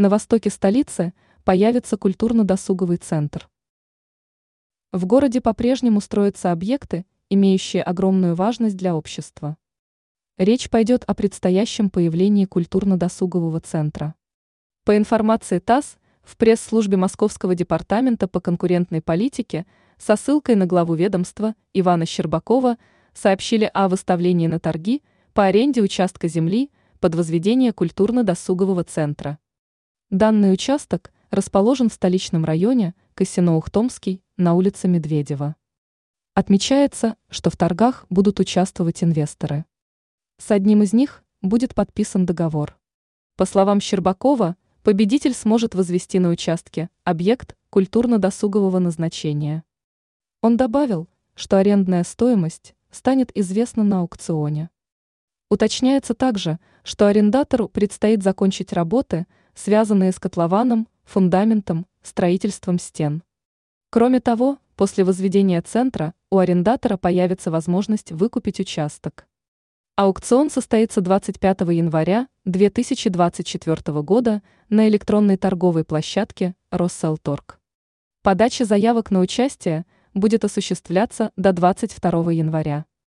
На востоке столицы появится культурно-досуговый центр. В городе по-прежнему строятся объекты, имеющие огромную важность для общества. Речь пойдет о предстоящем появлении культурно-досугового центра. По информации ТАСС, в пресс-службе Московского департамента по конкурентной политике со ссылкой на главу ведомства Ивана Щербакова сообщили о выставлении на торги по аренде участка земли под возведение культурно-досугового центра. Данный участок расположен в столичном районе Косино-Ухтомский на улице Медведева. Отмечается, что в торгах будут участвовать инвесторы. С одним из них будет подписан договор. По словам Щербакова, победитель сможет возвести на участке объект культурно-досугового назначения. Он добавил, что арендная стоимость станет известна на аукционе. Уточняется также, что арендатору предстоит закончить работы – связанные с котлованом, фундаментом, строительством стен. Кроме того, после возведения центра у арендатора появится возможность выкупить участок. Аукцион состоится 25 января 2024 года на электронной торговой площадке Росселторг. Подача заявок на участие будет осуществляться до 22 января.